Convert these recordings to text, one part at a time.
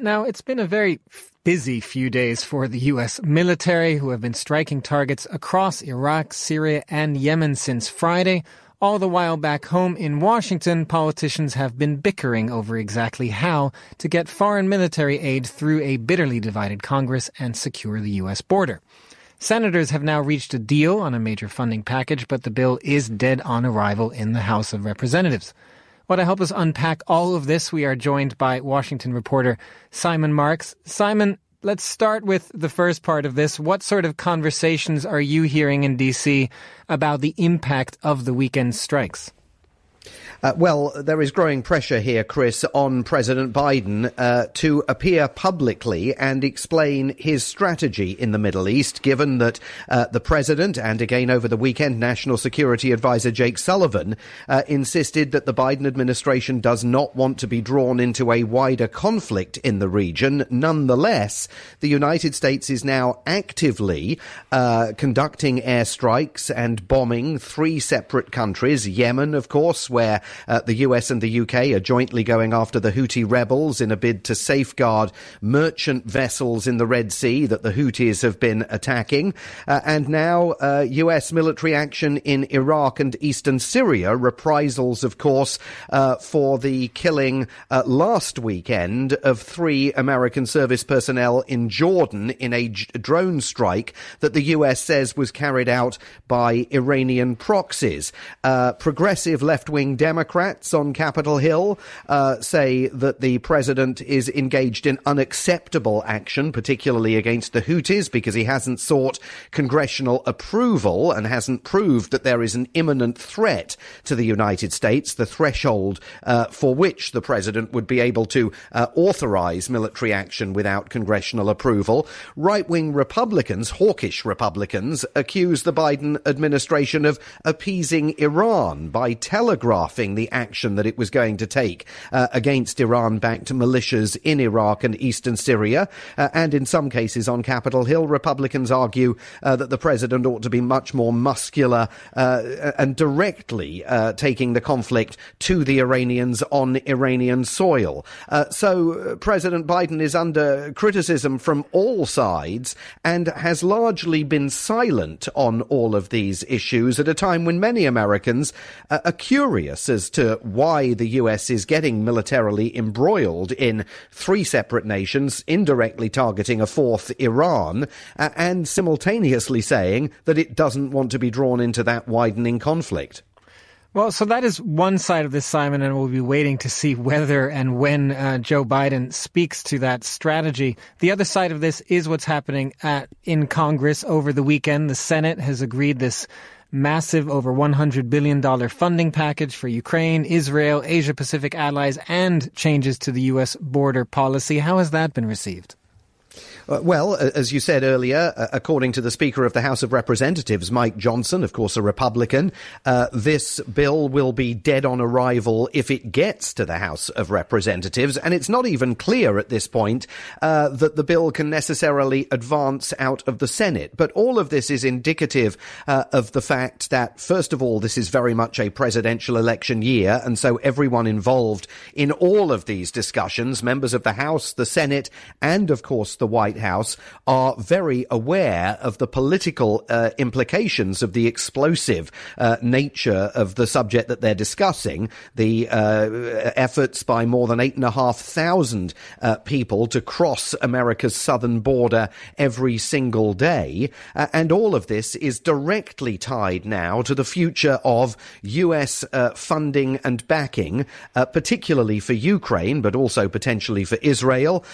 Now, it's been a very busy few days for the U.S. military, who have been striking targets across Iraq, Syria, and Yemen since Friday. All the while back home in Washington, politicians have been bickering over exactly how to get foreign military aid through a bitterly divided Congress and secure the U.S. border. Senators have now reached a deal on a major funding package, but the bill is dead on arrival in the House of Representatives. Well, to help us unpack all of this, we are joined by Washington reporter Simon Marks. Simon, let's start with the first part of this. What sort of conversations are you hearing in DC about the impact of the weekend strikes? Uh, well, there is growing pressure here, Chris, on President Biden uh, to appear publicly and explain his strategy in the Middle East, given that uh, the president and again over the weekend, National Security Advisor Jake Sullivan uh, insisted that the Biden administration does not want to be drawn into a wider conflict in the region. Nonetheless, the United States is now actively uh, conducting airstrikes and bombing three separate countries Yemen, of course, where uh, the US and the UK are jointly going after the Houthi rebels in a bid to safeguard merchant vessels in the Red Sea that the Houthis have been attacking. Uh, and now uh, US military action in Iraq and eastern Syria, reprisals, of course, uh, for the killing uh, last weekend of three American service personnel in Jordan in a j- drone strike that the US says was carried out by Iranian proxies. Uh, progressive left wing Democrats on Capitol Hill uh, say that the president is engaged in unacceptable action, particularly against the Houthis, because he hasn't sought congressional approval and hasn't proved that there is an imminent threat to the United States, the threshold uh, for which the president would be able to uh, authorize military action without congressional approval. Right wing Republicans, hawkish Republicans, accuse the Biden administration of appeasing Iran by telegraphing the action that it was going to take uh, against Iran backed militias in Iraq and eastern Syria. Uh, and in some cases on Capitol Hill, Republicans argue uh, that the president ought to be much more muscular uh, and directly uh, taking the conflict to the Iranians on Iranian soil. Uh, so President Biden is under criticism from all sides and has largely been silent on all of these issues at a time when many Americans are curious as as to why the US is getting militarily embroiled in three separate nations, indirectly targeting a fourth, Iran, and simultaneously saying that it doesn't want to be drawn into that widening conflict. Well, so that is one side of this, Simon, and we'll be waiting to see whether and when uh, Joe Biden speaks to that strategy. The other side of this is what's happening at, in Congress over the weekend. The Senate has agreed this massive over $100 billion funding package for Ukraine, Israel, Asia Pacific allies, and changes to the U.S. border policy. How has that been received? Uh, well, as you said earlier, uh, according to the Speaker of the House of Representatives, Mike Johnson, of course a Republican, uh, this bill will be dead on arrival if it gets to the House of Representatives. And it's not even clear at this point uh, that the bill can necessarily advance out of the Senate. But all of this is indicative of the fact that, first of all, this is very much a presidential election year. And so everyone involved in all of these discussions, members of the House, the Senate, and of course the White House are very aware of the political uh, implications of the explosive uh, nature of the subject that they're discussing. The uh, efforts by more than eight and a half thousand uh, people to cross America's southern border every single day, uh, and all of this is directly tied now to the future of U.S. Funding and backing, particularly for Ukraine, but also potentially for Israel,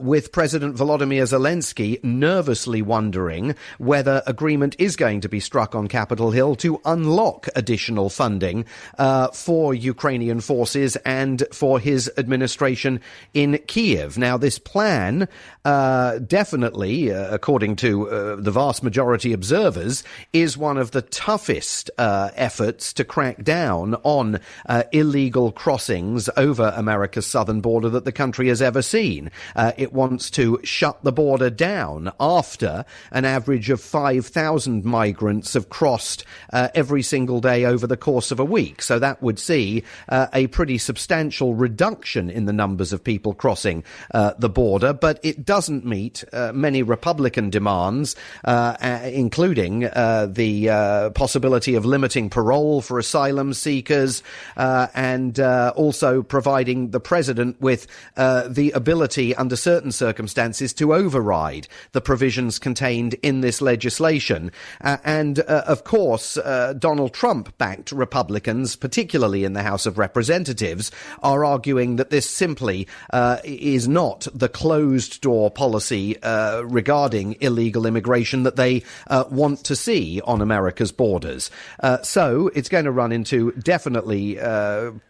with President Volodymyr Volodymyr Zelensky nervously wondering whether agreement is going to be struck on Capitol Hill to unlock additional funding uh, for Ukrainian forces and for his administration in Kiev. Now, this plan uh, definitely, uh, according to uh, the vast majority observers, is one of the toughest uh, efforts to crack down on uh, illegal crossings over America's southern border that the country has ever seen. it wants to shut the border down after an average of 5,000 migrants have crossed uh, every single day over the course of a week. So that would see uh, a pretty substantial reduction in the numbers of people crossing uh, the border, but it doesn't meet uh, many Republican demands, uh, including uh, the possibility of limiting parole for asylum seekers and also providing the president with the ability under certain circumstances to override the provisions contained in this legislation. Uh, and uh, of course, uh, Donald Trump backed Republicans, particularly in the House of Representatives, are arguing that this simply uh, is not the closed door policy uh, regarding illegal immigration that they uh, want to see on America's borders. so it's going to run into definitely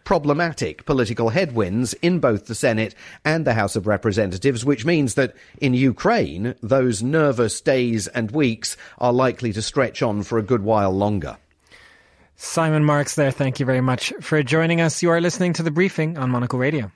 problematic political headwinds in both the Senate and the House of Representatives, which means that in Ukraine, those nervous days and weeks are likely to stretch on for a good while longer. Simon Marks there, thank you very much for joining us. You are listening to the briefing on Monocle Radio.